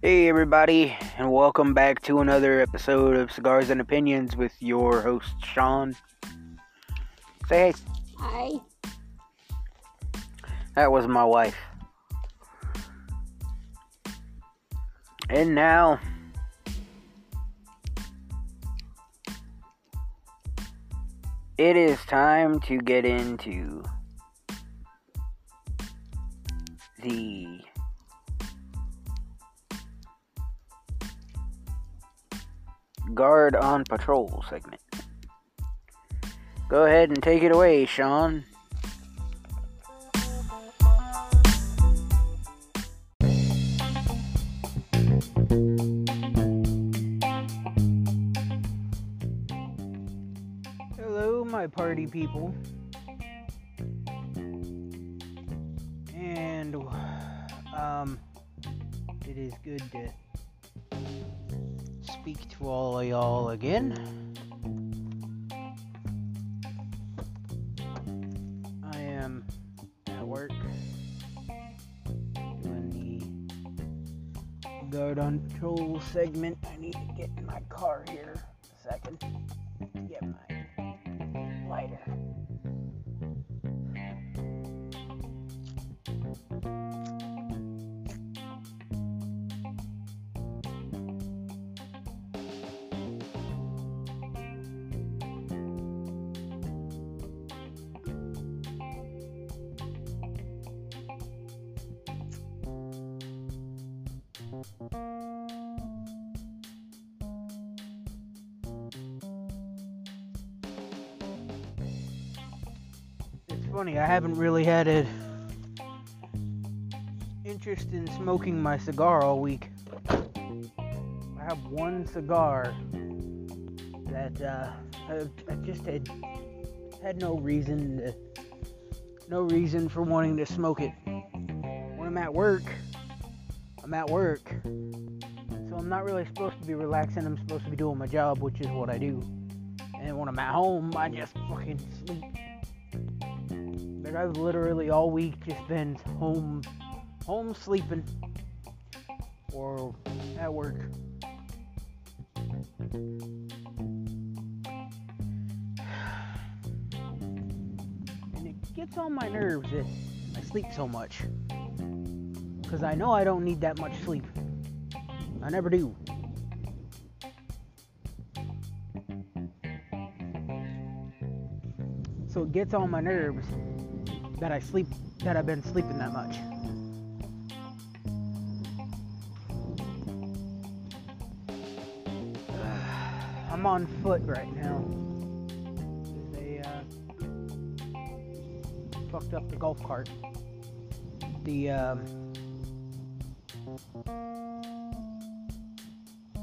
Hey, everybody, and welcome back to another episode of Cigars and Opinions with your host, Sean. Say hey. Hi. That was my wife. And now, it is time to get into the guard on patrol segment. Go ahead and take it away, Sean. Hello, my party people. And, um, it is good to speak to all of y'all again. I am at work doing the guard on patrol segment. I need to get in my car here funny, I haven't really had an interest in smoking my cigar all week. I have one cigar that uh, I, I just had had no reason to, no reason for wanting to smoke it. When I'm at work, I'm at work, so I'm not really supposed to be relaxing. I'm supposed to be doing my job, which is what I do. And when I'm at home, I just fucking sleep. Like I've literally all week just been home, home sleeping, or at work. And it gets on my nerves that I sleep so much. Because I know I don't need that much sleep. I never do. So it gets on my nerves that I sleep that I've been sleeping that much. I'm on foot right now. They uh, fucked up the golf cart. The um,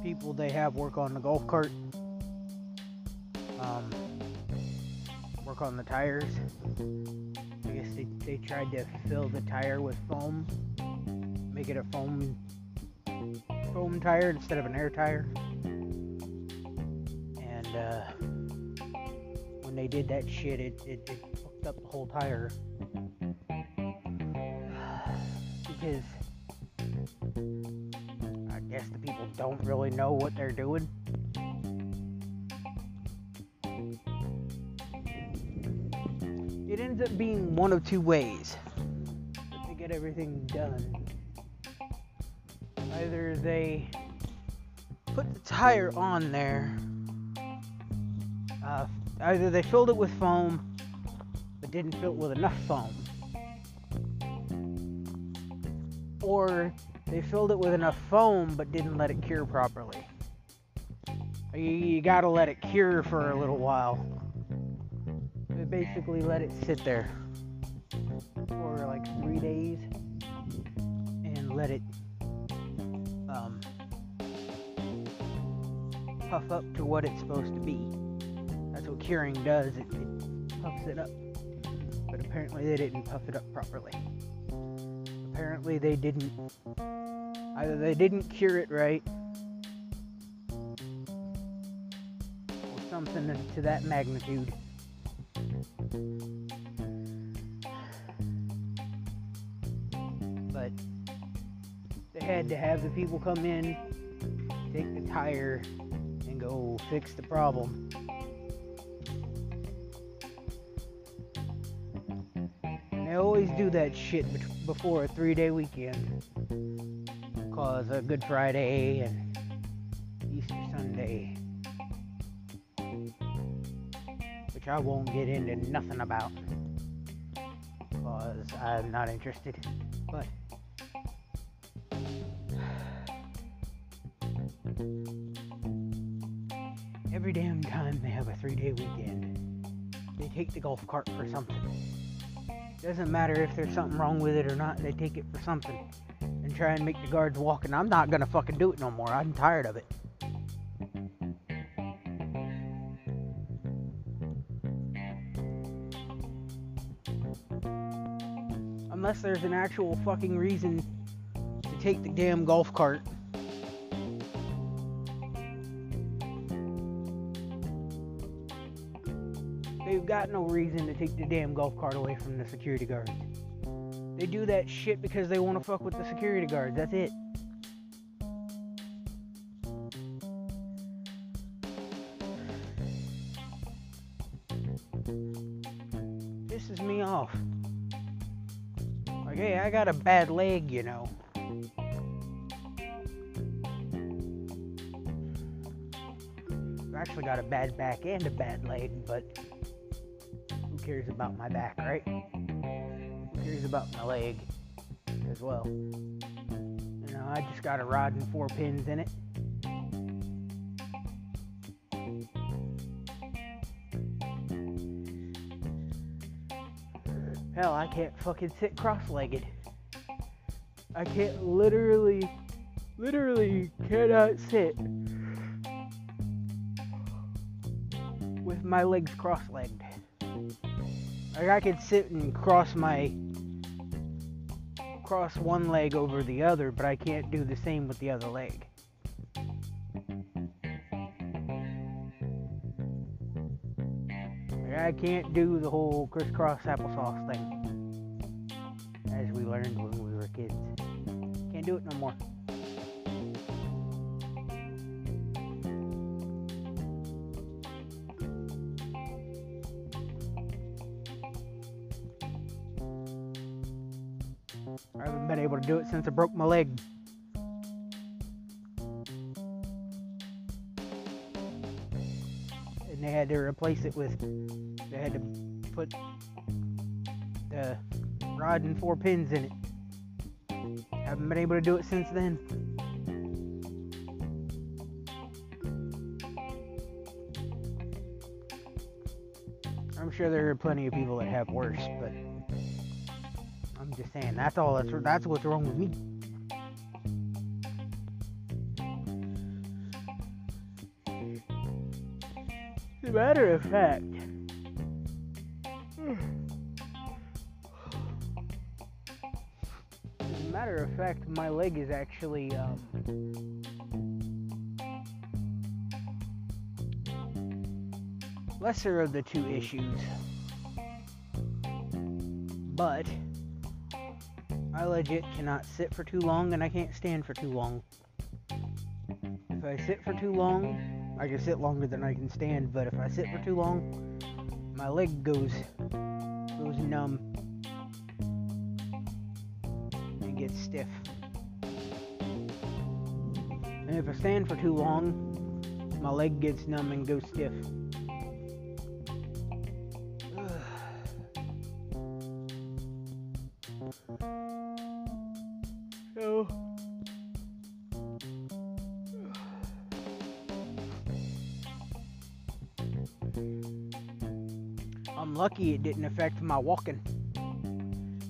people they have work on the golf cart. Um, work on the tires. They tried to fill the tire with foam, make it a foam foam tire instead of an air tire. And uh, when they did that shit, it, it, it fucked up the whole tire. because I guess the people don't really know what they're doing. Up being one of two ways get everything done. Either they put the tire on there, uh, either they filled it with foam but didn't fill it with enough foam, or they filled it with enough foam but didn't let it cure properly. You, you gotta let it cure for a little while. Basically let it sit there for like three days and let it um, puff up to what it's supposed to be. That's what curing does, it, it puffs it up. But apparently they didn't puff it up properly. Apparently they didn't, either they didn't cure it right, or something to that magnitude. But they had to have the people come in, take the tire, and go fix the problem. And they always do that shit before a three day weekend. Cause a Good Friday and Easter Sunday. Which I won't get into nothing about. Cause I'm not interested. But every damn time they have a three day weekend, they take the golf cart for something. Doesn't matter if there's something wrong with it or not, they take it for something and try and make the guards walk. And I'm not gonna fucking do it no more. I'm tired of it. Unless there's an actual fucking reason to take the damn golf cart they've got no reason to take the damn golf cart away from the security guards. They do that shit because they want to fuck with the security guards. That's it. Got a bad leg, you know. I've actually got a bad back and a bad leg, but who cares about my back, right? Who cares about my leg as well? You know, I just got a rod and four pins in it. Hell, I can't fucking sit cross-legged. I can't literally, literally cannot sit with my legs cross-legged. Like I could sit and cross my cross one leg over the other, but I can't do the same with the other leg. I can't do the whole crisscross applesauce thing as we learned when we were kids. Can't do it no more. I haven't been able to do it since I broke my leg. And they had to replace it with, they had to put the rod and four pins in it. Haven't been able to do it since then. I'm sure there are plenty of people that have worse, but I'm just saying that's all that's that's what's wrong with me. As a matter of fact, matter of fact, my leg is actually um, lesser of the two issues, but I legit cannot sit for too long and I can't stand for too long. If I sit for too long, I can sit longer than I can stand, but if I sit for too long, my leg goes goes numb stiff. And if I stand for too long, my leg gets numb and goes stiff. So I'm lucky it didn't affect my walking.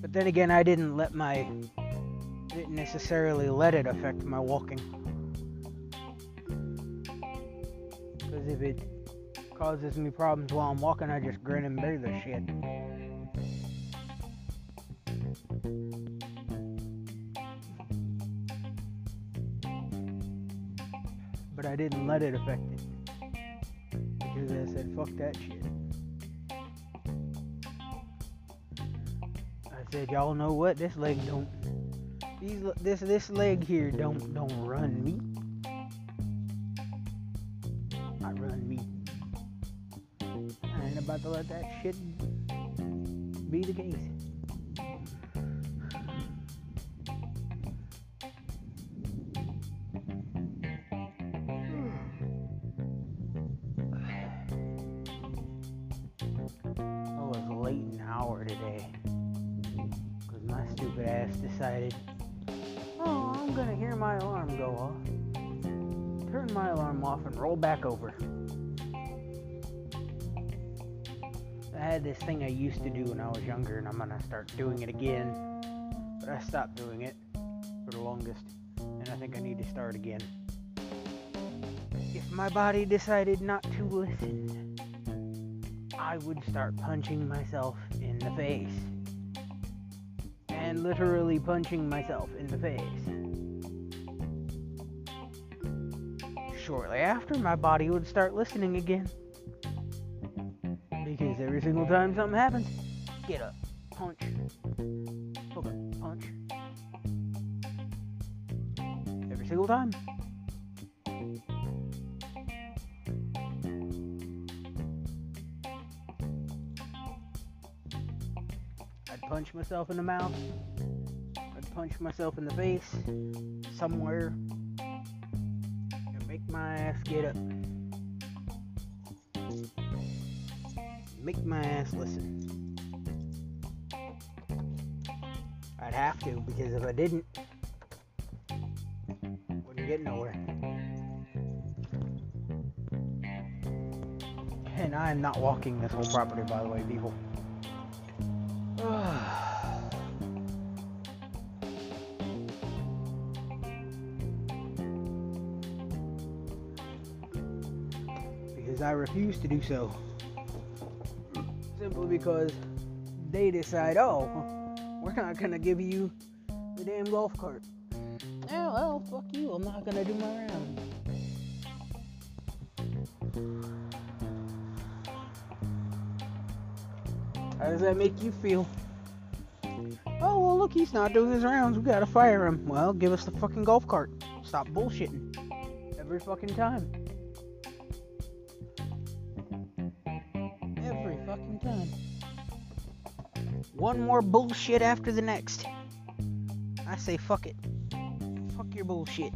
But then again, I didn't let my didn't necessarily let it affect my walking. Because if it causes me problems while I'm walking, I just grin and bear the shit. But I didn't let it affect it. Because I said, fuck that shit. I said, y'all know what? This leg don't. These this this leg here don't don't run me. I run me. I ain't about to let that shit be the case. And I'm gonna start doing it again. But I stopped doing it for the longest, and I think I need to start again. If my body decided not to listen, I would start punching myself in the face. And literally punching myself in the face. Shortly after, my body would start listening again. Because every single time something happens, get up, punch, hook up, punch. Every single time. I'd punch myself in the mouth. I'd punch myself in the face. Somewhere. And make my ass get up. Make my ass listen. I'd have to, because if I didn't, wouldn't get nowhere. And I am not walking this whole property, by the way, people. because I refuse to do so. Simply because they decide, oh, not gonna give you the damn golf cart. Oh, well, fuck you, I'm not gonna do my round. How does that make you feel? Oh, well, look, he's not doing his rounds. We gotta fire him. Well, give us the fucking golf cart. Stop bullshitting. Every fucking time. One more bullshit after the next. I say, fuck it. Fuck your bullshit.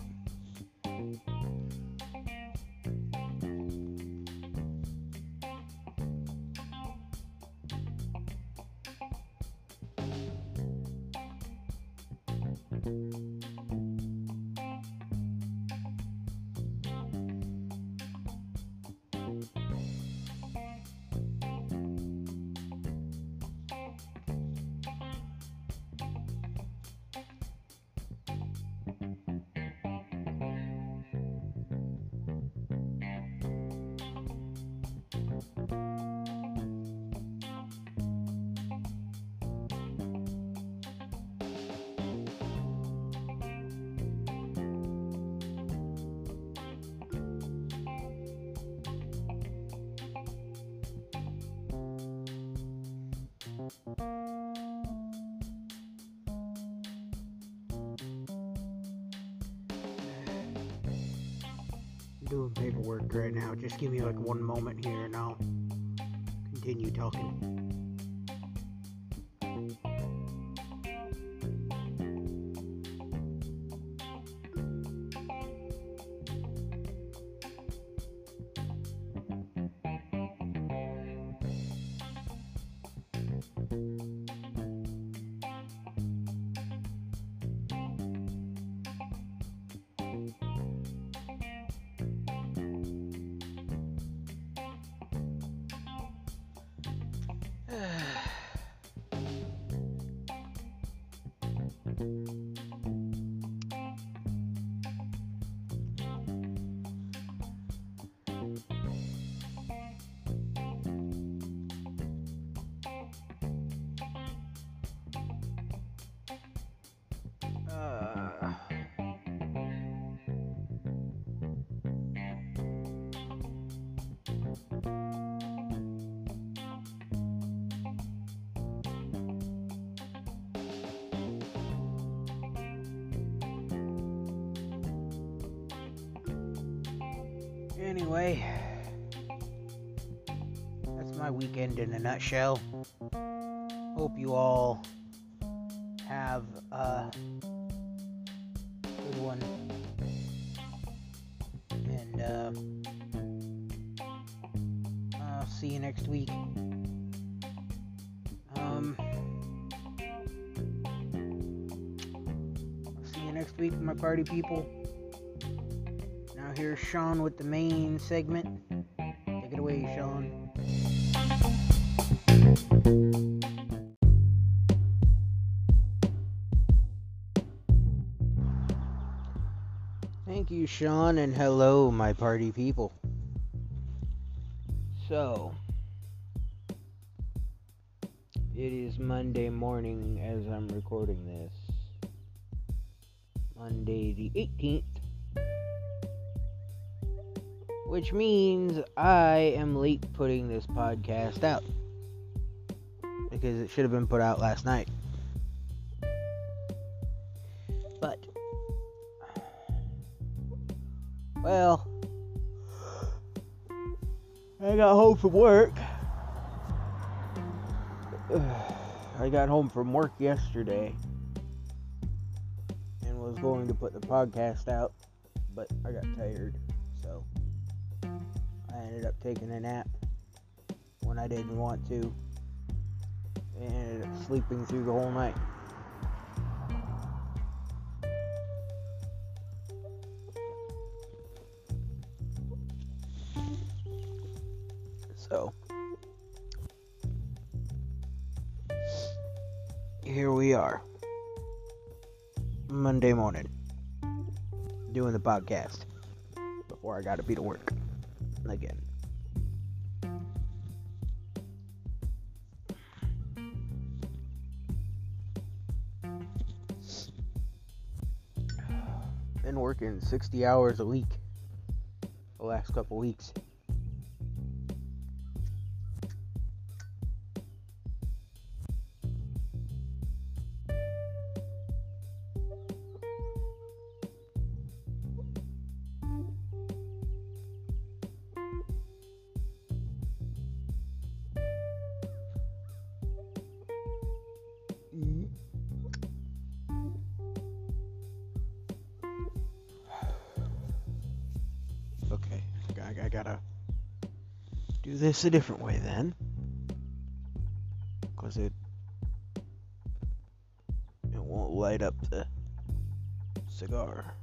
Yeah. Anyway, that's my weekend in a nutshell. Hope you all have a good one. And uh, I'll see you next week. Um, I'll see you next week, my party people. Sean with the main segment. Take it away, Sean. Thank you, Sean, and hello, my party people. So, it is Monday morning as I'm recording this. Monday the 18th. Which means I am late putting this podcast out. Because it should have been put out last night. But, well, I got home from work. I got home from work yesterday and was going to put the podcast out, but I got tired, so I ended up taking a nap when I didn't want to and ended up sleeping through the whole night. So, here we are. Monday morning. Doing the podcast. Before I gotta be to work. Again. Been working 60 hours a week the last couple weeks. This a different way then. Because it, it won't light up the cigar.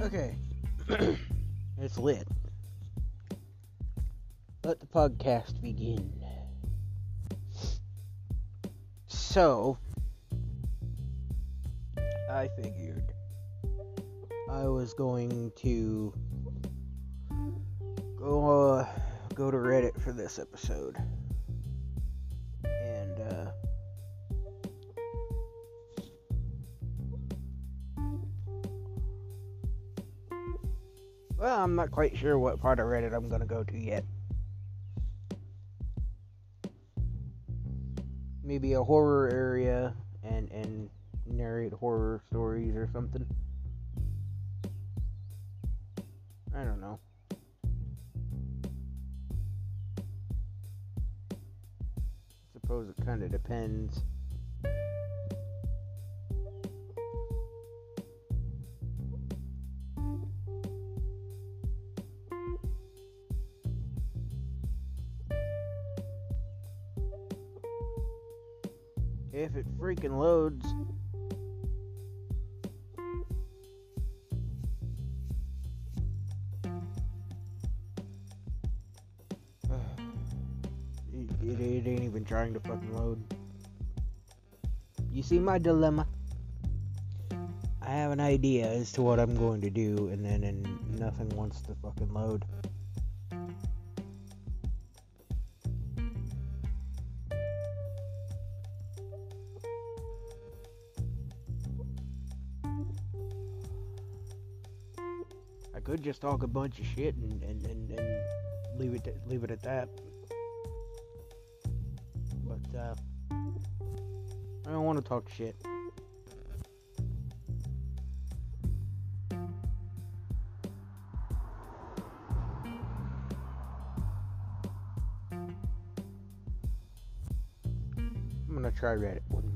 Okay. it's lit. Let the podcast begin. So, I figured I was going to go uh, go to Reddit for this episode. Not quite sure what part of Reddit I'm to go to yet. Maybe a horror area and and narrate horror stories or something. I don't know. Suppose it kind of depends. Freaking loads. It, it, ain't even trying to fucking load. You see my dilemma? I have an idea as to what I'm going to do, and then and nothing wants to fucking load. Just talk a bunch of shit and, and, and, and leave it leave it at that. But uh, I don't want to talk shit. I'm gonna try Reddit one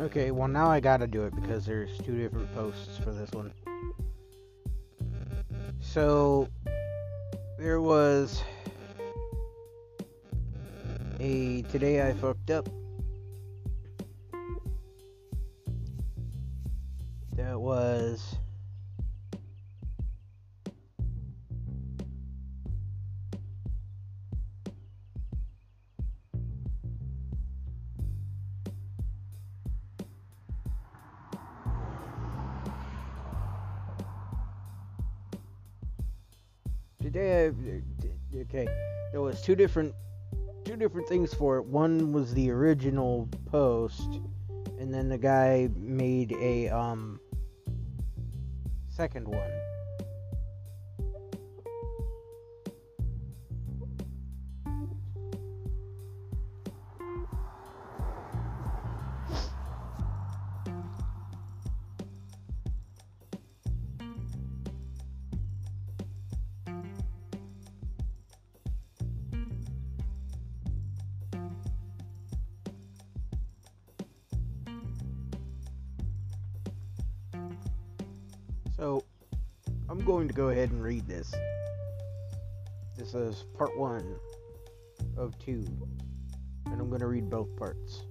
Okay, well now I gotta do it because there's two different posts for this one. So there was a today I fucked up. Two different two different things for it. One was the original post and then the guy made a um second one 2. And I'm going to read both parts.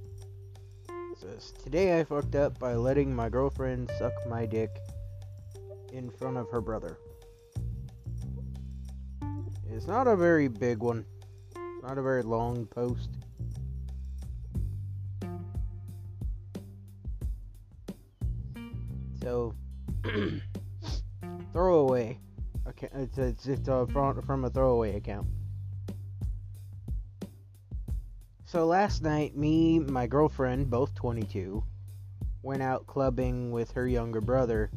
It says, Today I fucked up by letting my girlfriend suck my dick in front of her brother. It's not a very big one. Not a very long post. So, throwaway. Okay, it's, it's, it's from a throwaway account. So last night, me, my girlfriend, both 22, went out clubbing with her younger brother,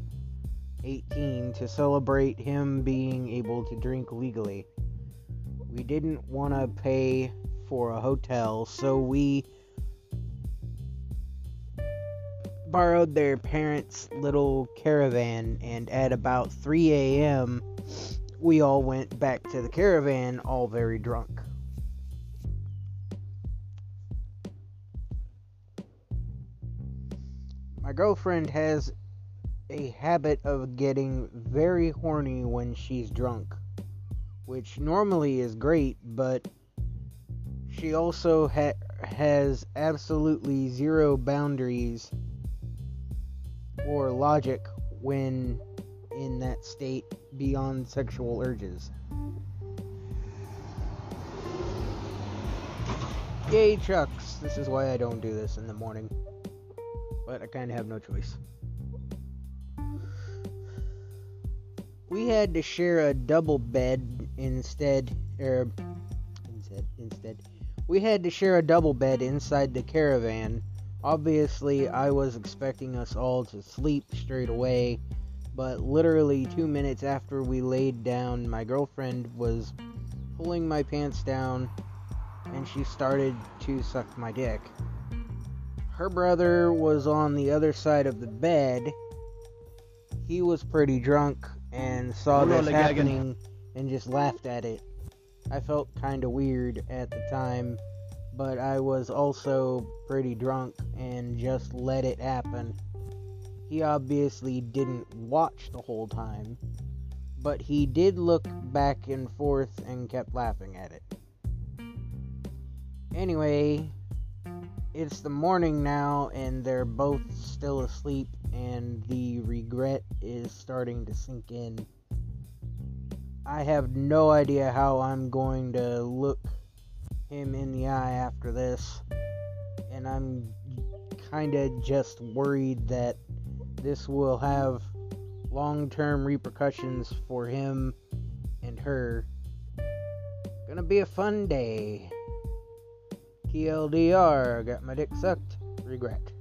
18, to celebrate him being able to drink legally. We didn't want to pay for a hotel, so we borrowed their parents' little caravan, and at about 3 a.m., we all went back to the caravan, all very drunk. Girlfriend has a habit of getting very horny when she's drunk, which normally is great, but she also ha- has absolutely zero boundaries or logic when in that state beyond sexual urges. Yay, Chucks! This is why I don't do this in the morning. But I kind of have no choice. We had to share a double bed instead, er, instead, instead. We had to share a double bed inside the caravan Obviously, I was expecting us all to sleep straight away, but literally two minutes after we laid down, my girlfriend was pulling my pants down and she started to suck my dick. Her brother was on the other side of the bed. He was pretty drunk and saw this happening and just laughed at it. I felt kind of weird at the time but I was also pretty drunk and just let it happen. He obviously didn't watch the whole time, but he did look back and forth and kept laughing at it. Anyway, it's the morning now and they're both still asleep and the regret is starting to sink in. I have no idea how I'm going to look him in the eye after this. And I'm kind of just worried that this will have long term repercussions for him and her. Gonna be a fun day. TLDR, got my dick sucked. Regret.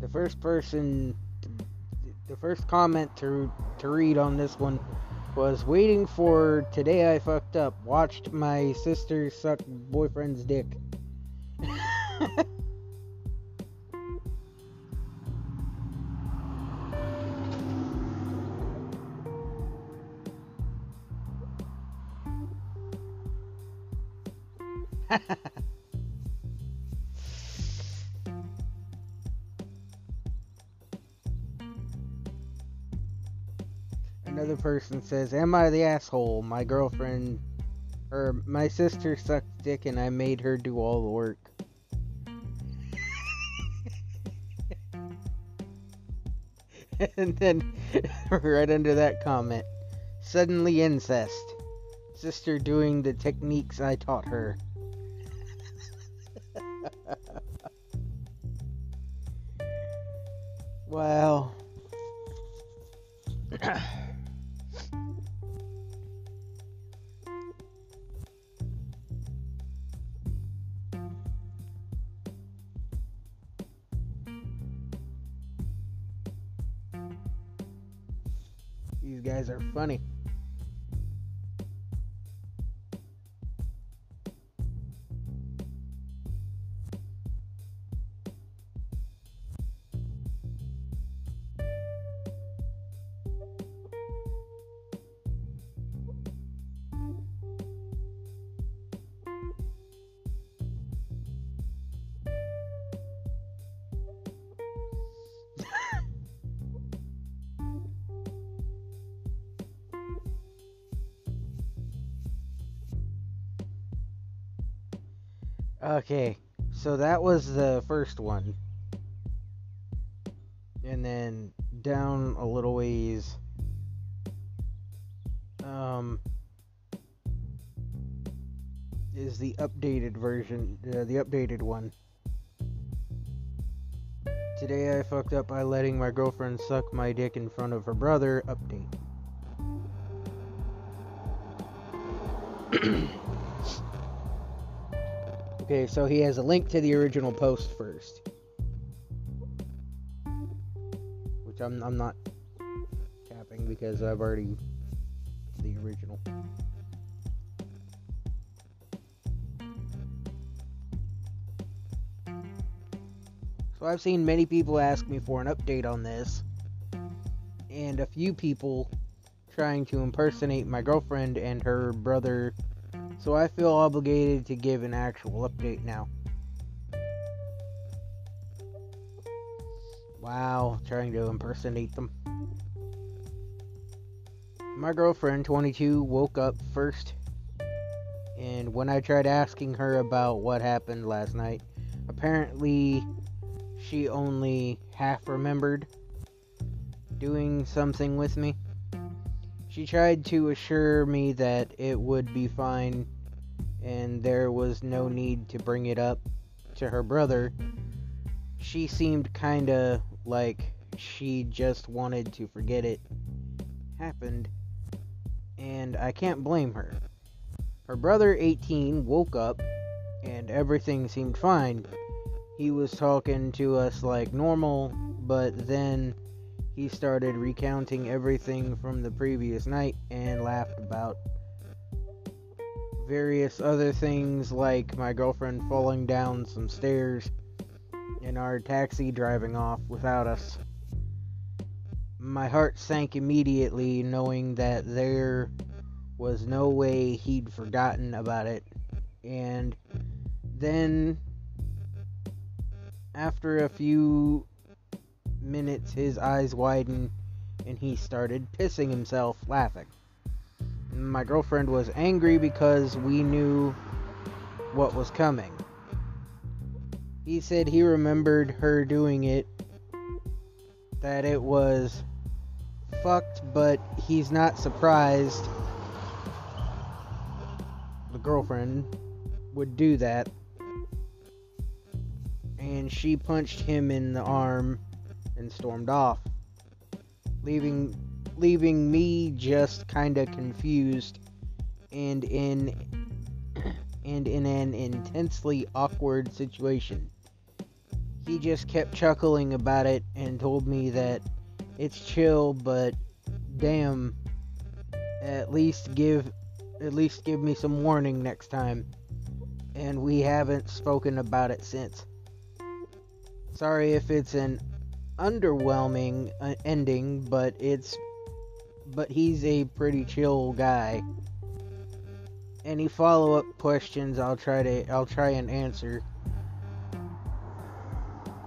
the first person, the first comment to to read on this one was waiting for today. I fucked up. Watched my sister suck boyfriend's dick. person says, Am I the asshole? My girlfriend or my sister sucked dick and I made her do all the work. and then right under that comment, suddenly incest. Sister doing the techniques I taught her. Okay, so that was the first one. And then down a little ways, um, is the updated version, uh, the updated one. Today I fucked up by letting my girlfriend suck my dick in front of her brother. Update. okay, so he has a link to the original post first. Which I'm, I'm not tapping because I've already the original. So I've seen many people ask me for an update on this, and a few people trying to impersonate my girlfriend and her brother, so I feel obligated to give an actual update now. Wow, trying to impersonate them. My girlfriend, 22, woke up first, and when I tried asking her about what happened last night, apparently she only half remembered doing something with me. She tried to assure me that it would be fine and there was no need to bring it up to her brother. She seemed kinda like she just wanted to forget it happened, and I can't blame her. Her brother, 18, woke up and everything seemed fine he was talking to us like normal, but then he started recounting everything from the previous night and laughed about various other things like my girlfriend falling down some stairs and our taxi driving off without us. My heart sank immediately knowing that there was no way he'd forgotten about it. And then after a few minutes, his eyes widened and he started pissing himself laughing. My girlfriend was angry because we knew what was coming. He said he remembered her doing it, that it was fucked, but he's not surprised the girlfriend would do that and she punched him in the arm and stormed off, leaving leaving me just kind of confused and in and in an intensely awkward situation. He just kept chuckling about it and told me that it's chill, but damn, at least give at least give me some warning next time. And we haven't spoken about it since. Sorry if it's an underwhelming uh, ending, but it's but he's a pretty chill guy. Any follow-up questions I'll try to I'll try and answer.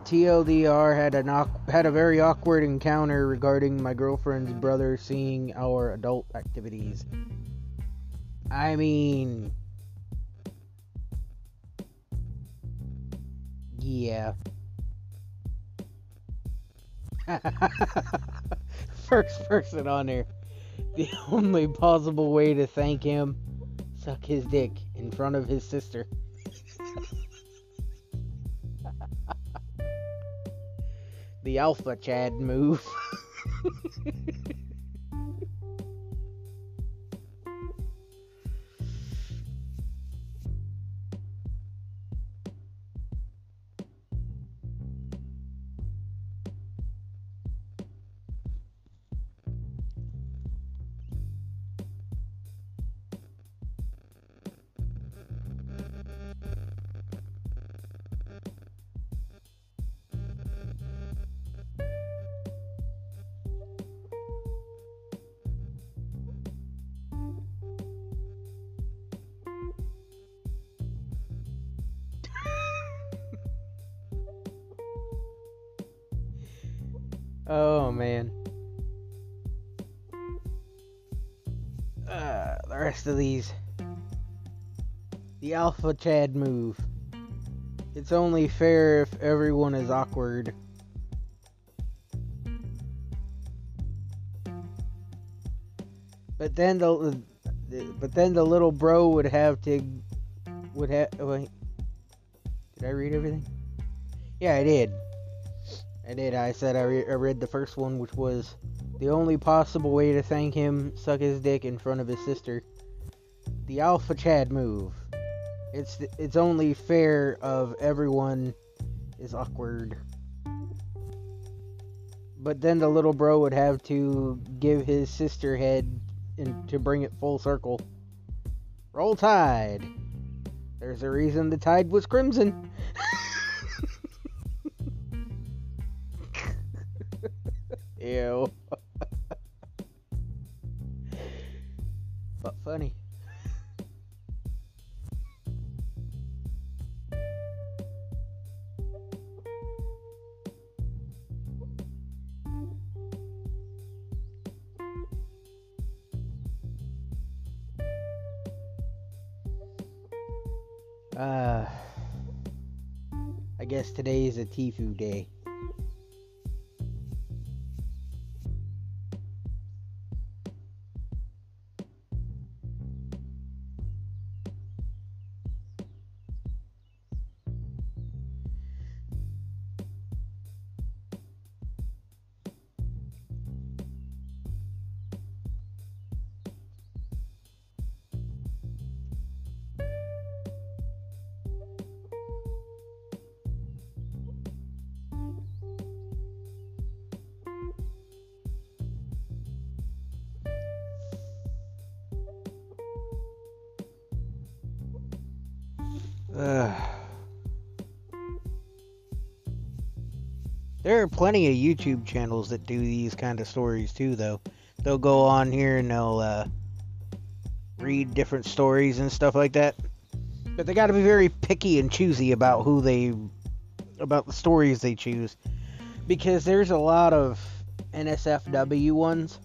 TLDR had an had a very awkward encounter regarding my girlfriend's brother seeing our adult activities. I mean, yeah. First person on there. The only possible way to thank him suck his dick in front of his sister. the alpha Chad move. The rest of these. The Alpha Chad move. It's only fair if everyone is awkward. But then the but then the little bro would have to would have oh, wait. Did I read everything? Yeah, I did. I did. I said I, re- I read the first one, which was the only possible way to thank him: suck his dick in front of his sister. The alpha Chad move. It's it's only fair of everyone is awkward. But then the little bro would have to give his sister head and to bring it full circle. Roll Tide. There's a reason the tide was crimson. Ew. Tifu day. Plenty of YouTube channels that do these kind of stories too, though. They'll go on here and they'll uh, read different stories and stuff like that. But they got to be very picky and choosy about who they, about the stories they choose, because there's a lot of NSFW ones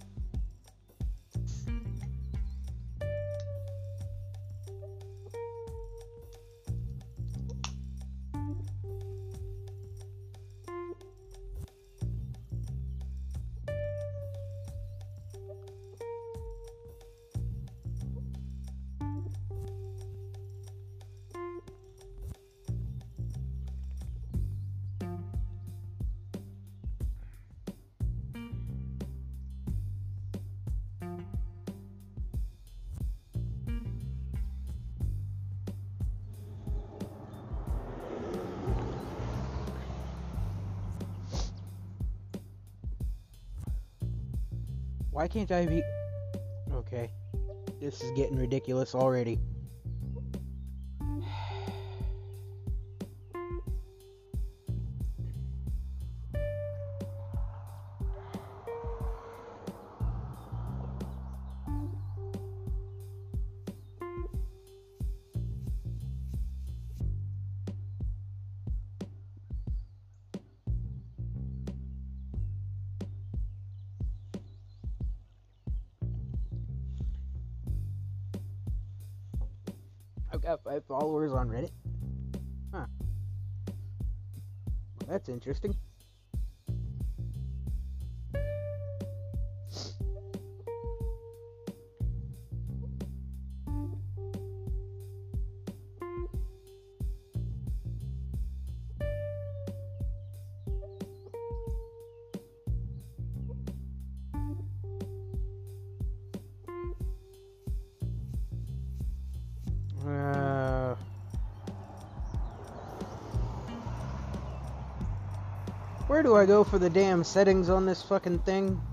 can't I be. Okay. This is getting ridiculous already. On Reddit. Huh. Well, that's interesting. Where do I go for the damn settings on this fucking thing?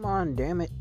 Come on, damn it.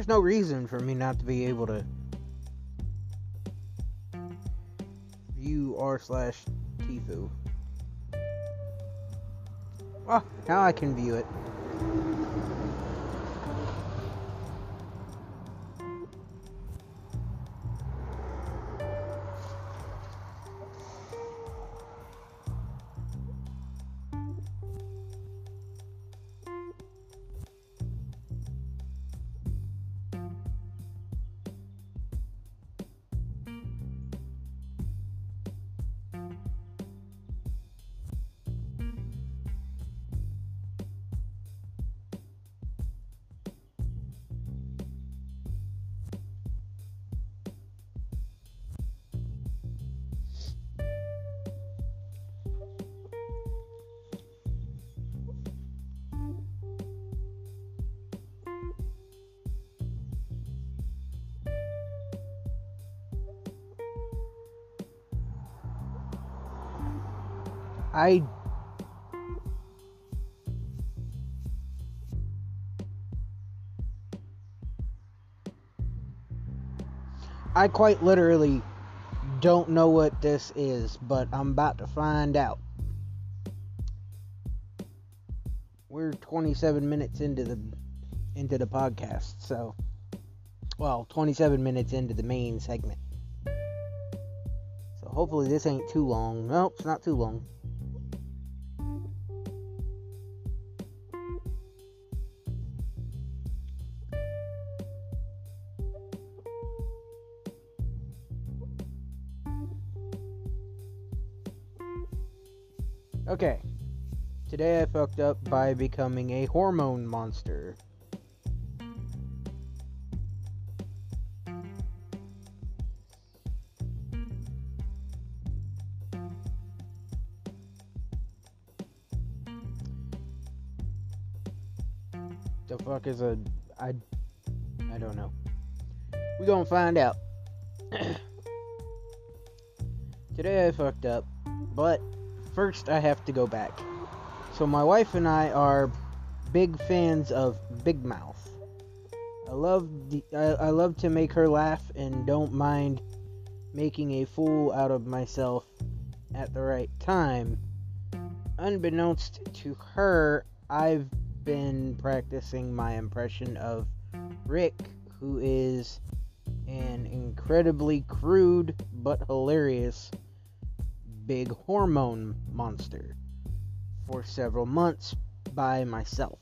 There's no reason for me not to be able to view r slash Tifu. Well, now I can view it. I I quite literally don't know what this is, but I'm about to find out. We're 27 minutes into the into the podcast, so well, 27 minutes into the main segment. So hopefully this ain't too long. Nope, it's not too long. Fucked up by becoming a hormone monster. The fuck is a I I don't know. We gonna find out. Today I fucked up, but first I have to go back. So my wife and I are big fans of Big Mouth. I love the I, I love to make her laugh and don't mind making a fool out of myself at the right time. Unbeknownst to her, I've been practicing my impression of Rick, who is an incredibly crude but hilarious big hormone monster for several months by myself.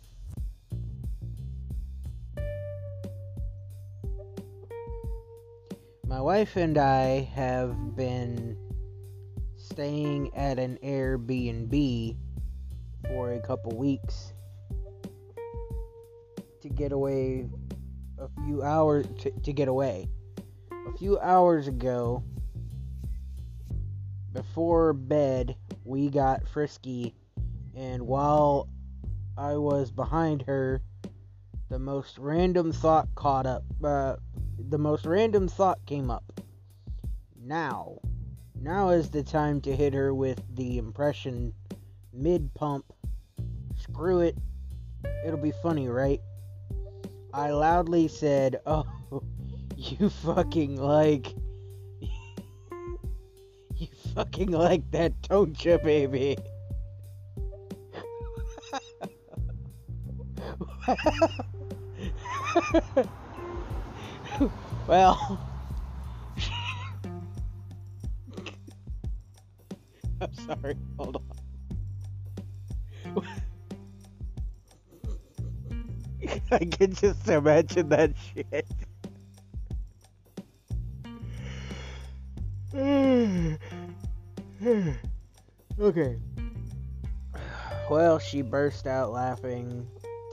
My wife and I have been staying at an Airbnb for a couple weeks to get away a few hours to, to get away. A few hours ago, before bed, we got frisky, and while I was behind her, the most random thought caught up. Uh, the most random thought came up. Now, now is the time to hit her with the impression mid pump. Screw it, it'll be funny, right? I loudly said, "Oh, you fucking like you fucking like that, don't you, baby?" well, I'm sorry. Hold on. I can just imagine that shit. okay. Well, she burst out laughing,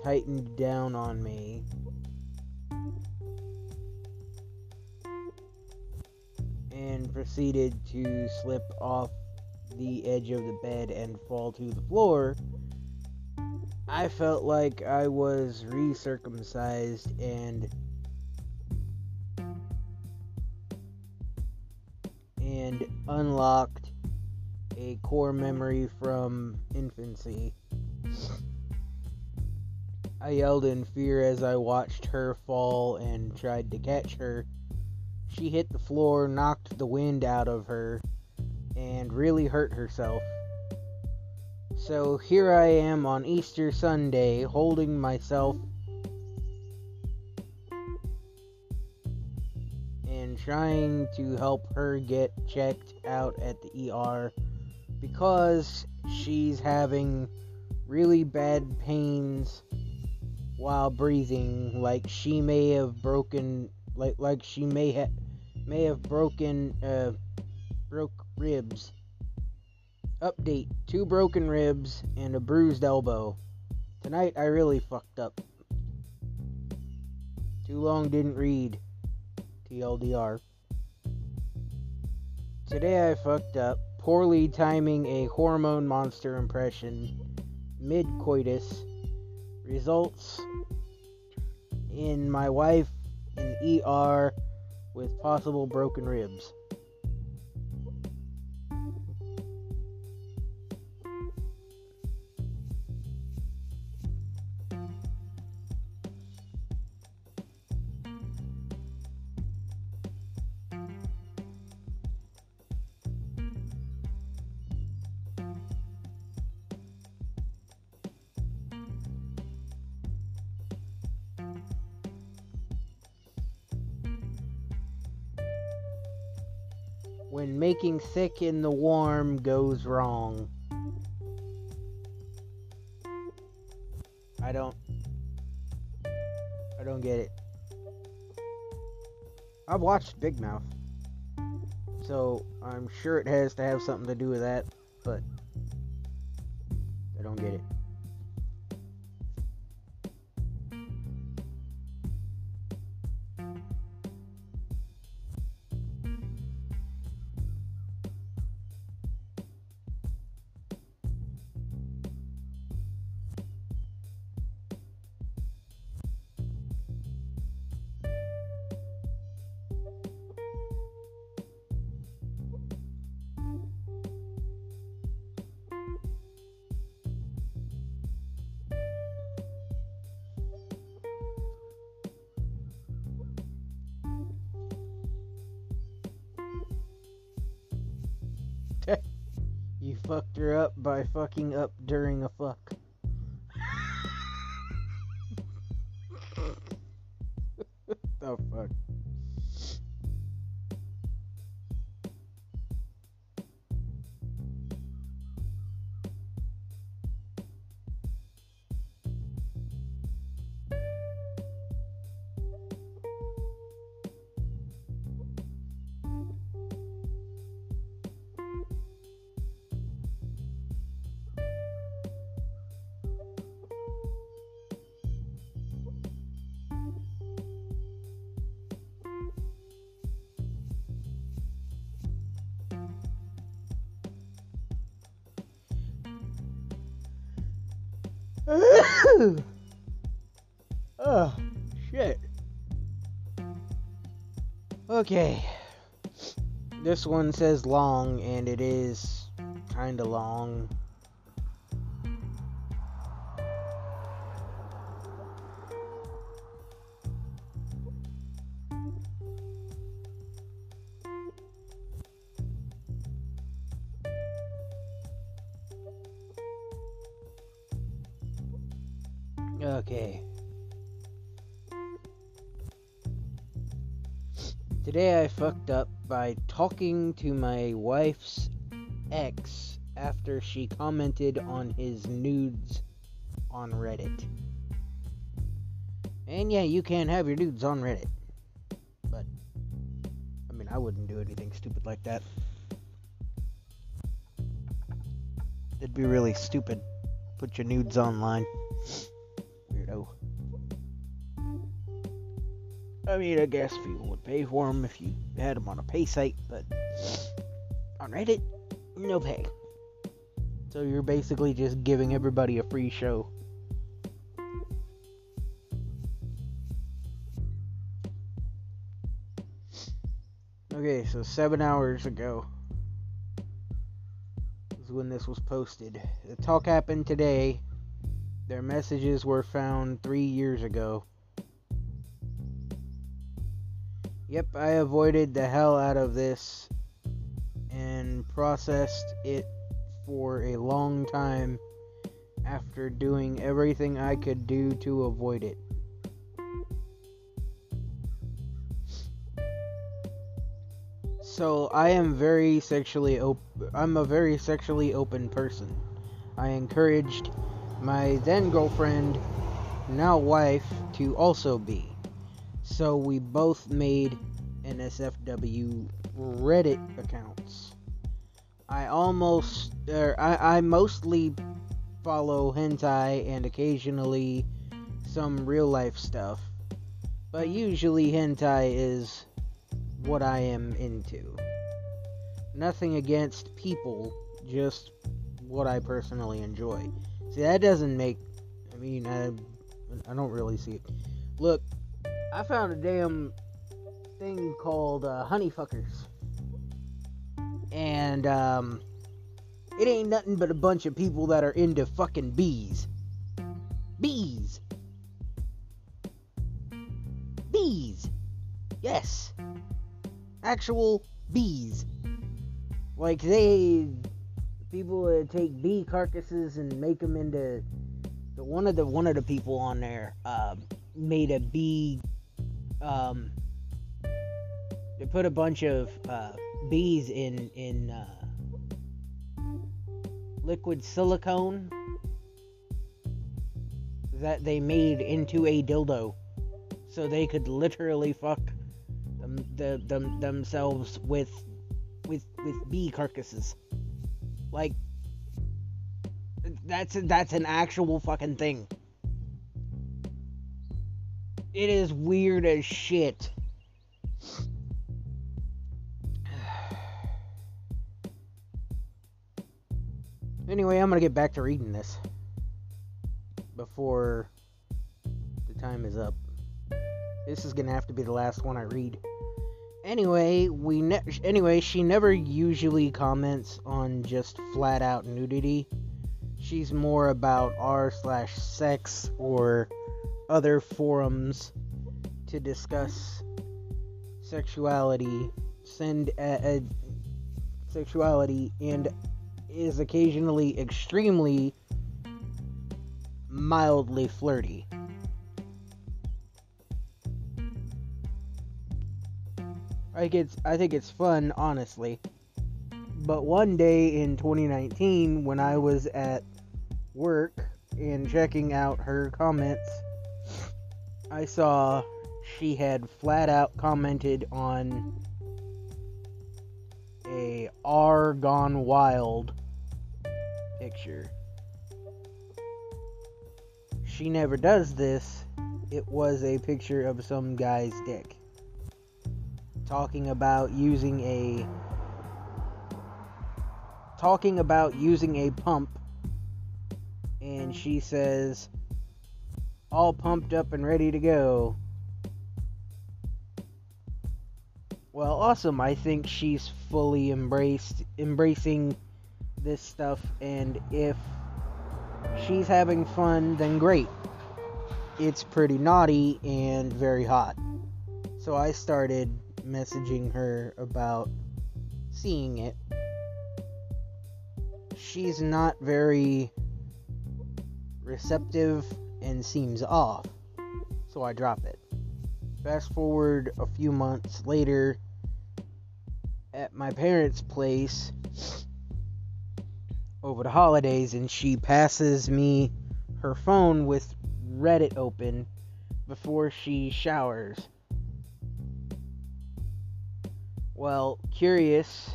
tightened down on me. And proceeded to slip off the edge of the bed and fall to the floor I felt like I was recircumcised and and unlocked a core memory from infancy. I yelled in fear as I watched her fall and tried to catch her. She hit the floor, knocked the wind out of her, and really hurt herself. So here I am on Easter Sunday holding myself and trying to help her get checked out at the ER because she's having really bad pains while breathing like she may have broken like like she may have may have broken uh broke ribs Update two broken ribs and a bruised elbow. Tonight I really fucked up. Too long didn't read. TLDR. Today I fucked up, poorly timing a hormone monster impression mid coitus. Results in my wife in ER with possible broken ribs. Thick in the warm goes wrong. I don't I don't get it. I've watched Big Mouth. So I'm sure it has to have something to do with that, but I don't get it. You fucked her up by fucking up during a fuck. the fuck? Okay. This one says long, and it is kinda long. Talking to my wife's ex after she commented on his nudes on Reddit. And yeah, you can have your nudes on Reddit. But, I mean, I wouldn't do anything stupid like that. It'd be really stupid. Put your nudes online. Weirdo. I mean, I guess people would pay for them if you had them on a pay site, on Reddit, no pay. So you're basically just giving everybody a free show. Okay, so seven hours ago is when this was posted. The talk happened today. Their messages were found three years ago. Yep, I avoided the hell out of this and processed it for a long time after doing everything I could do to avoid it. So I am very sexually op- I'm a very sexually open person. I encouraged my then girlfriend, now wife, to also be. So we both made NSFW Reddit accounts. I almost, er, I, I mostly follow hentai and occasionally some real life stuff, but usually hentai is what I am into. Nothing against people, just what I personally enjoy. See, that doesn't make. I mean, I, I don't really see it. Look, I found a damn thing called uh, Honeyfuckers. And, um, it ain't nothing but a bunch of people that are into fucking bees. Bees. Bees. Yes. Actual bees. Like they people take bee carcasses and make them into the one of the one of the people on there uh, made a bee um, they put a bunch of uh, bees in in uh, liquid silicone that they made into a dildo, so they could literally fuck them, the, them themselves with with with bee carcasses. Like that's that's an actual fucking thing. It is weird as shit. Anyway, I'm gonna get back to reading this before the time is up. This is gonna have to be the last one I read. Anyway, we ne- anyway she never usually comments on just flat out nudity. She's more about r slash sex or other forums to discuss sexuality, send uh, a, a sexuality and is occasionally extremely mildly flirty. I think it's I think it's fun, honestly. But one day in 2019, when I was at work and checking out her comments, I saw she had flat out commented on a R Gone Wild picture. She never does this. It was a picture of some guy's dick. Talking about using a. Talking about using a pump. And she says, all pumped up and ready to go. Well, awesome. I think she's fully embraced embracing this stuff, and if she's having fun, then great. It's pretty naughty and very hot. So I started messaging her about seeing it. She's not very receptive and seems off. So I drop it. Fast forward a few months later, at my parents' place over the holidays, and she passes me her phone with Reddit open before she showers. Well, curious.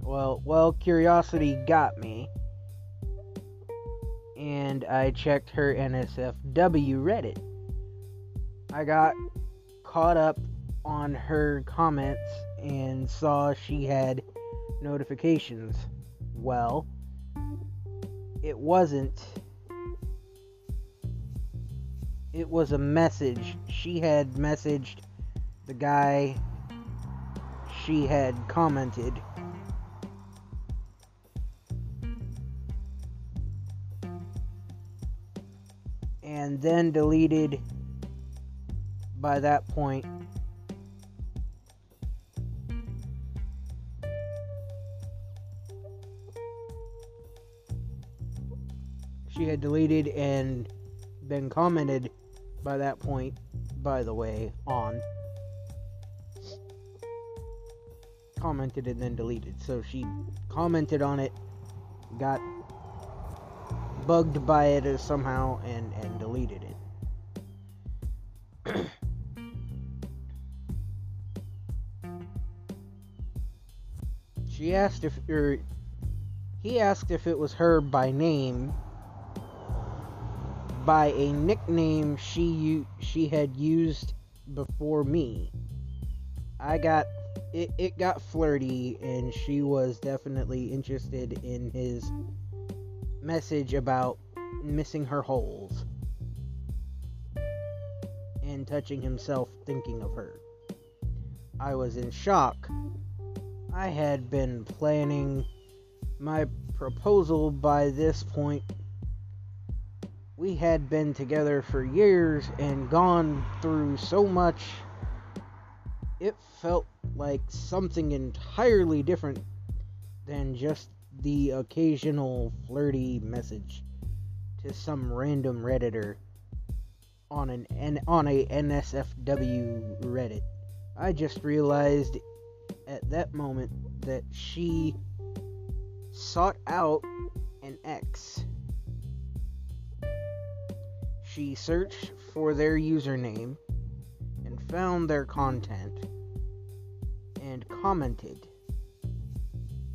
Well, well, curiosity got me. And I checked her NSFW Reddit. I got caught up on her comments and saw she had notifications. Well, it wasn't. It was a message. She had messaged the guy she had commented. And then deleted by that point she had deleted and been commented by that point, by the way, on. Commented and then deleted. So she commented on it, got bugged by it somehow, and, and deleted it. she asked if, or he asked if it was her by name by a nickname she she had used before me. I got it, it got flirty and she was definitely interested in his message about missing her holes and touching himself thinking of her. I was in shock. I had been planning my proposal by this point we had been together for years and gone through so much, it felt like something entirely different than just the occasional flirty message to some random redditor on an on a NSFW Reddit. I just realized at that moment that she sought out an ex she searched for their username and found their content and commented.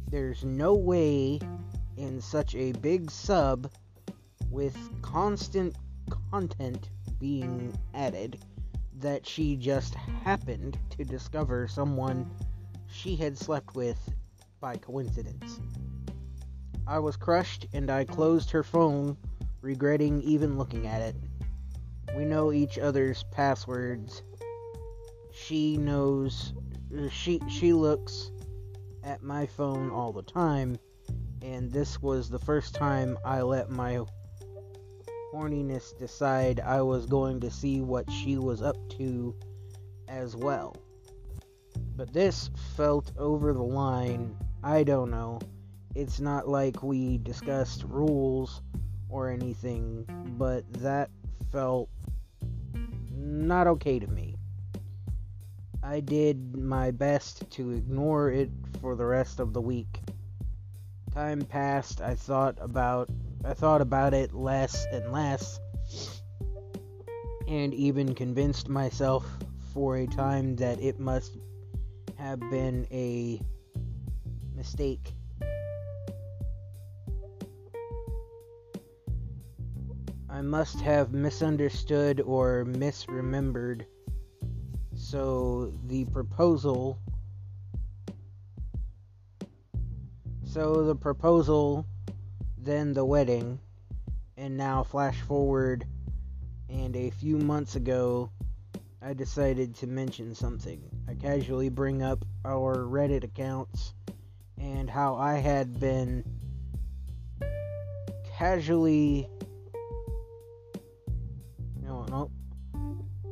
There's no way in such a big sub with constant content being added that she just happened to discover someone she had slept with by coincidence. I was crushed and I closed her phone, regretting even looking at it. We know each other's passwords. She knows uh, she she looks at my phone all the time and this was the first time I let my horniness decide I was going to see what she was up to as well. But this felt over the line. I don't know. It's not like we discussed rules or anything, but that felt not okay to me. I did my best to ignore it for the rest of the week. Time passed, I thought about I thought about it less and less and even convinced myself for a time that it must have been a mistake. I must have misunderstood or misremembered. So the proposal. So the proposal, then the wedding, and now flash forward, and a few months ago, I decided to mention something. I casually bring up our Reddit accounts and how I had been casually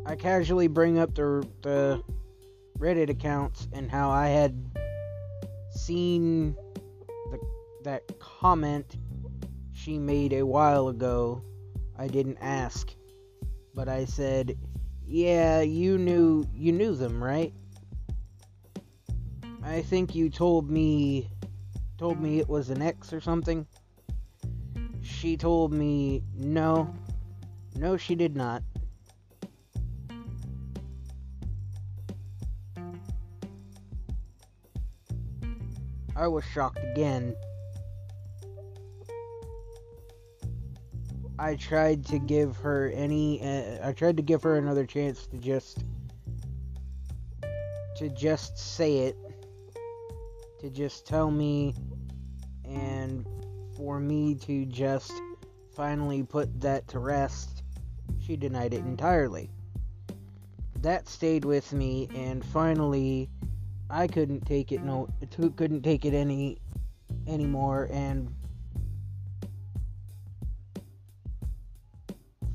I casually bring up the the Reddit accounts and how I had seen the that comment she made a while ago, I didn't ask. But I said, "Yeah, you knew you knew them, right?" I think you told me told me it was an ex or something. She told me no. No, she did not. I was shocked again. I tried to give her any uh, I tried to give her another chance to just to just say it to just tell me and for me to just finally put that to rest she denied it entirely that stayed with me and finally I couldn't take it no couldn't take it any anymore and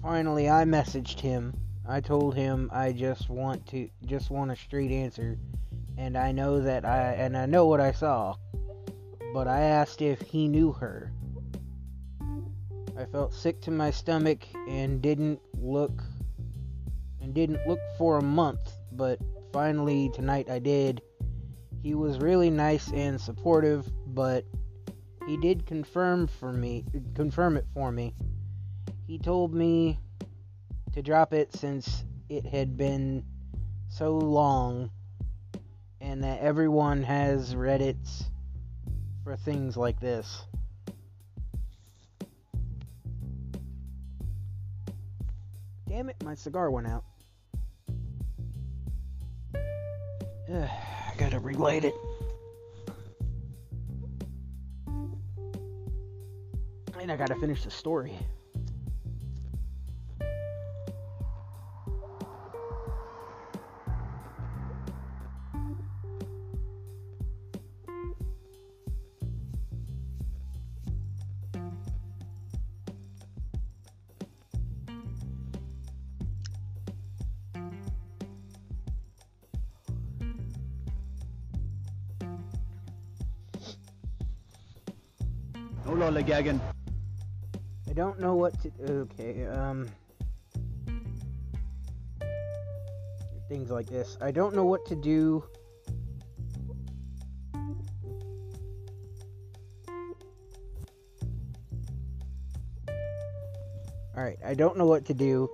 finally I messaged him. I told him I just want to just want a straight answer and I know that I and I know what I saw. But I asked if he knew her. I felt sick to my stomach and didn't look and didn't look for a month, but finally tonight I did he was really nice and supportive, but he did confirm for me confirm it for me. He told me to drop it since it had been so long and that everyone has Reddits for things like this. Damn it, my cigar went out. Ugh gotta relight it. And I gotta finish the story. Gagan. I don't know what to. Okay, um. Things like this. I don't know what to do. Alright, I don't know what to do.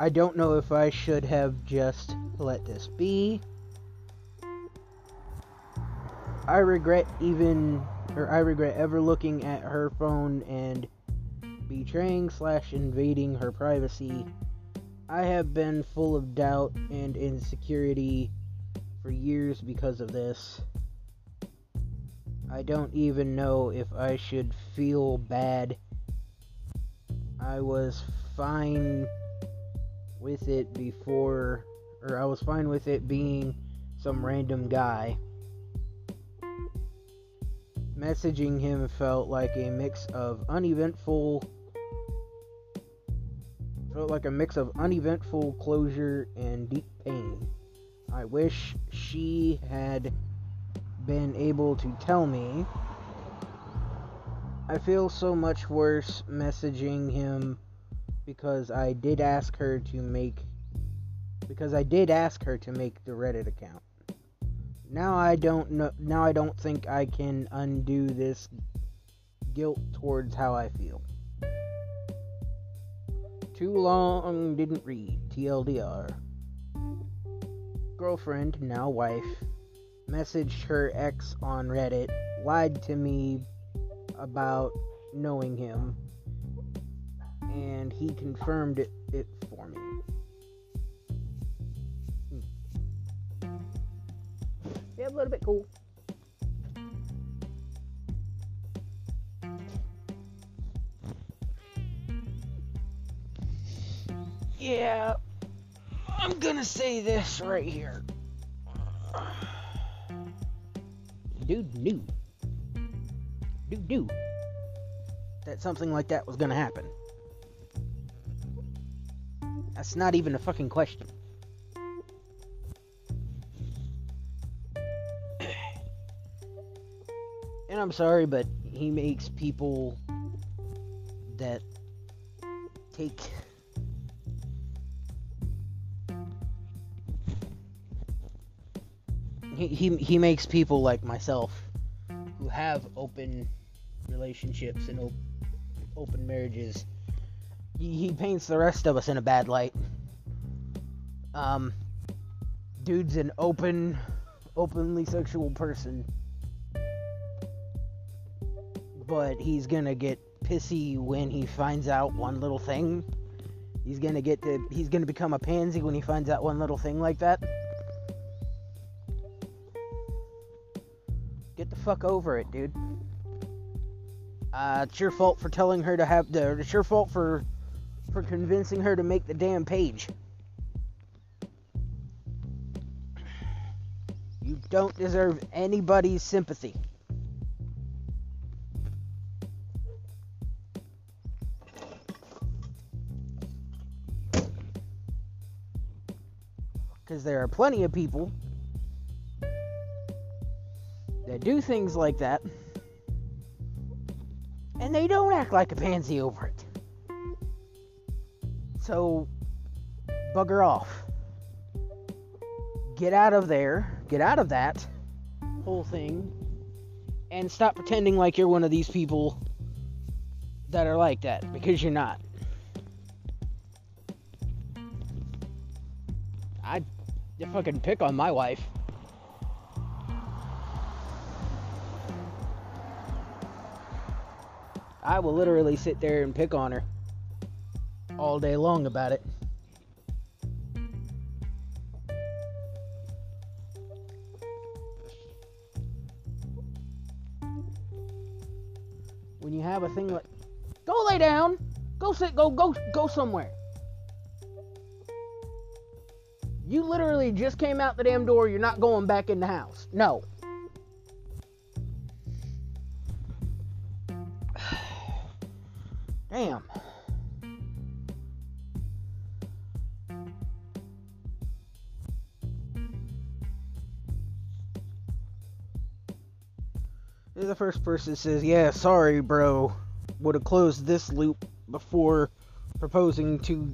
I don't know if I should have just let this be. I regret even or I regret ever looking at her phone and betraying slash invading her privacy. I have been full of doubt and insecurity for years because of this. I don't even know if I should feel bad. I was fine with it before, or I was fine with it being some random guy. Messaging him felt like a mix of uneventful felt like a mix of uneventful closure and deep pain. I wish she had been able to tell me. I feel so much worse messaging him because I did ask her to make because I did ask her to make the Reddit account. Now I don't know. Now I don't think I can undo this guilt towards how I feel. Too long didn't read. TLDR. Girlfriend, now wife, messaged her ex on Reddit, lied to me about knowing him, and he confirmed it, a little bit cool. Yeah, I'm gonna say this right here. Dude knew. Dude knew that something like that was gonna happen. That's not even a fucking question. And I'm sorry, but he makes people that take he, he he makes people like myself who have open relationships and op- open marriages. He, he paints the rest of us in a bad light. Um dude's an open openly sexual person but he's gonna get pissy when he finds out one little thing he's gonna get to he's gonna become a pansy when he finds out one little thing like that Get the fuck over it, dude. Uh, it's your fault for telling her to have the. It's your fault for, for convincing her to make the damn page. You don't deserve anybody's sympathy. There are plenty of people that do things like that, and they don't act like a pansy over it. So, bugger off. Get out of there, get out of that whole thing, and stop pretending like you're one of these people that are like that, because you're not. Fucking pick on my wife. I will literally sit there and pick on her all day long about it. When you have a thing like, go lay down, go sit, go, go, go somewhere. You literally just came out the damn door, you're not going back in the house. No. Damn. The first person says, "Yeah, sorry, bro. Would have closed this loop before proposing to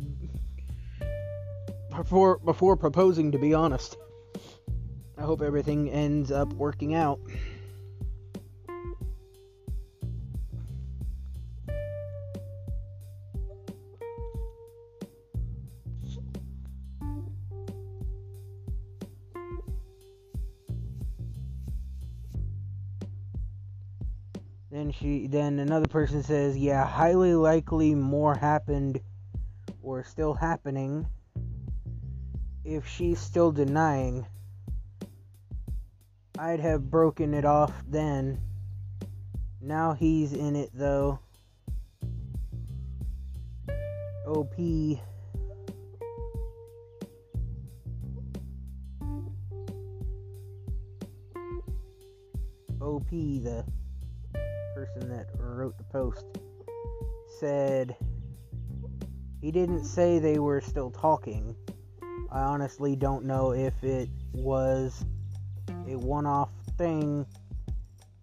before before proposing to be honest." I hope everything ends up working out. Then she then another person says, "Yeah, highly likely more happened or still happening if she's still denying. I'd have broken it off then. Now he's in it though. OP OP the person that wrote the post said he didn't say they were still talking. I honestly don't know if it was a one off thing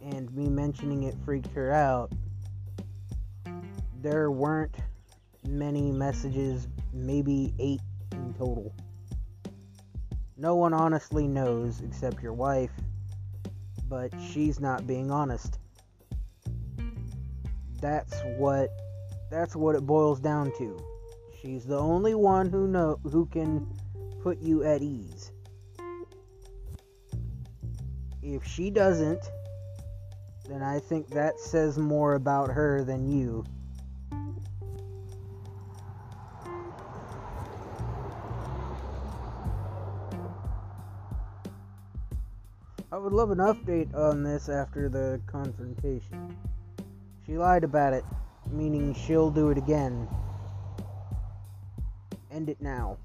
and me mentioning it freaked her out. There weren't many messages, maybe eight in total. No one honestly knows except your wife, but she's not being honest that's what that's what it boils down to. She's the only one who know who can put you at ease. If she doesn't, then I think that says more about her than you. I would love an update on this after the confrontation. She lied about it, meaning she'll do it again. End it now.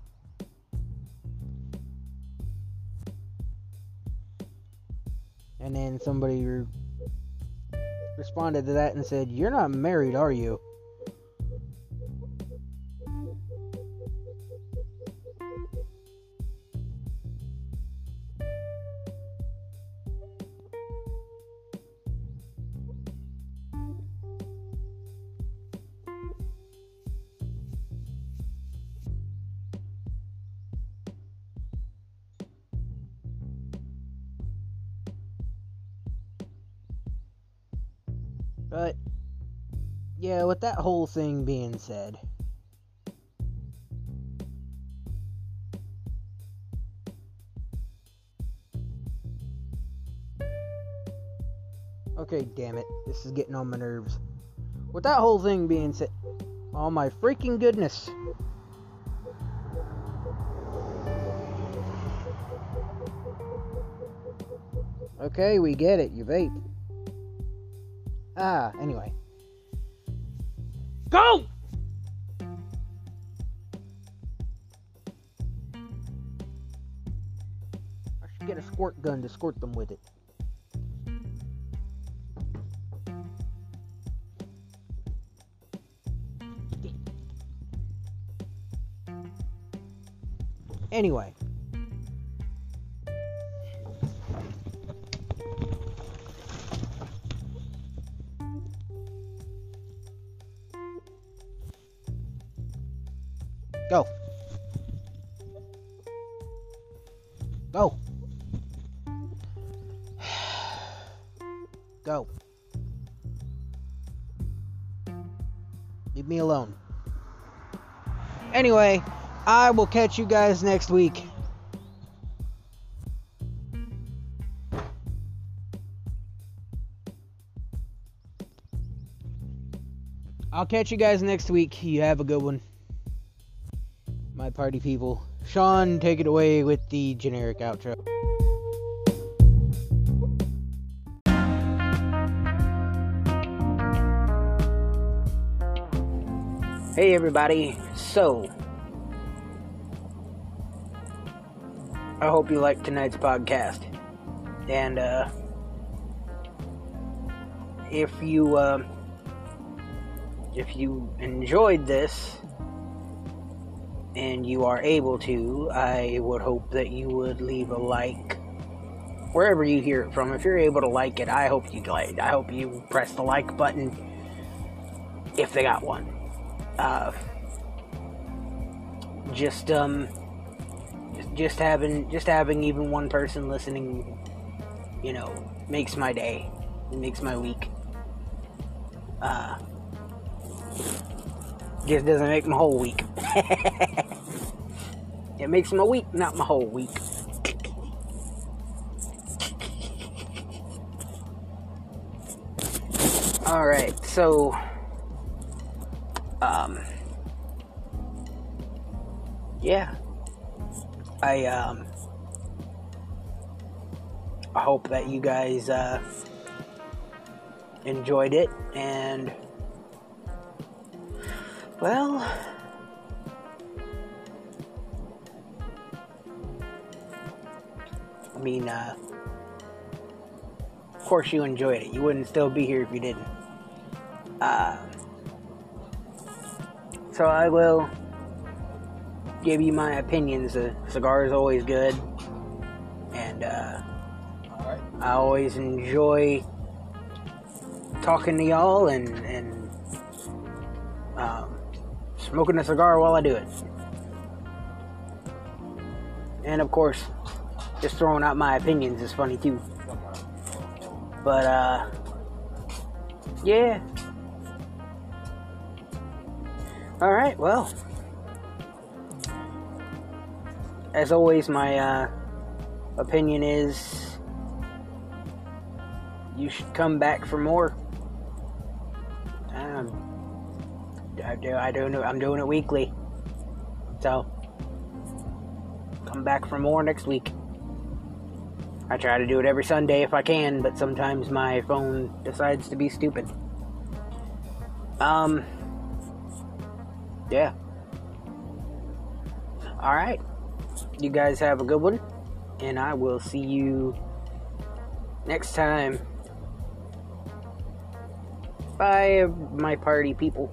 And then somebody re- responded to that and said, You're not married, are you? But, yeah, with that whole thing being said, Okay, damn it. This is getting on my nerves. With that whole thing being said, oh my freaking goodness. Okay, we get it. You vape. Ah, anyway. Go! I should get a squirt gun to squirt them with it. Anyway. I will catch you guys next week. I'll catch you guys next week. You have a good one. My party people. Sean, take it away with the generic outro. Hey everybody. So, I hope you liked tonight's podcast. And uh if you uh, if you enjoyed this and you are able to, I would hope that you would leave a like wherever you hear it from. If you're able to like it, I hope you like. I hope you press the like button if they got one. Uh, just um, just, having just having even one person listening, you know, makes my day. It makes my week. Uh, just doesn't make my whole week. it makes my week, not my whole week. All right, so um yeah. I um hope that you guys uh enjoyed it and well, I mean, uh, of course you enjoyed it. You wouldn't still be here if you didn't. Uh, so I will give you my opinions. A cigar is always good, and uh, I always enjoy talking to y'all and and um, smoking a cigar while I do it. And of course, just throwing out my opinions is funny too. But uh, yeah. All right. Well, as always, my uh, opinion is you should come back for more. Um, I do. I do. I'm doing it weekly. So come back for more next week. I try to do it every Sunday if I can, but sometimes my phone decides to be stupid. Um. Yeah. All right. You guys have a good one, and I will see you next time. Bye, my party people.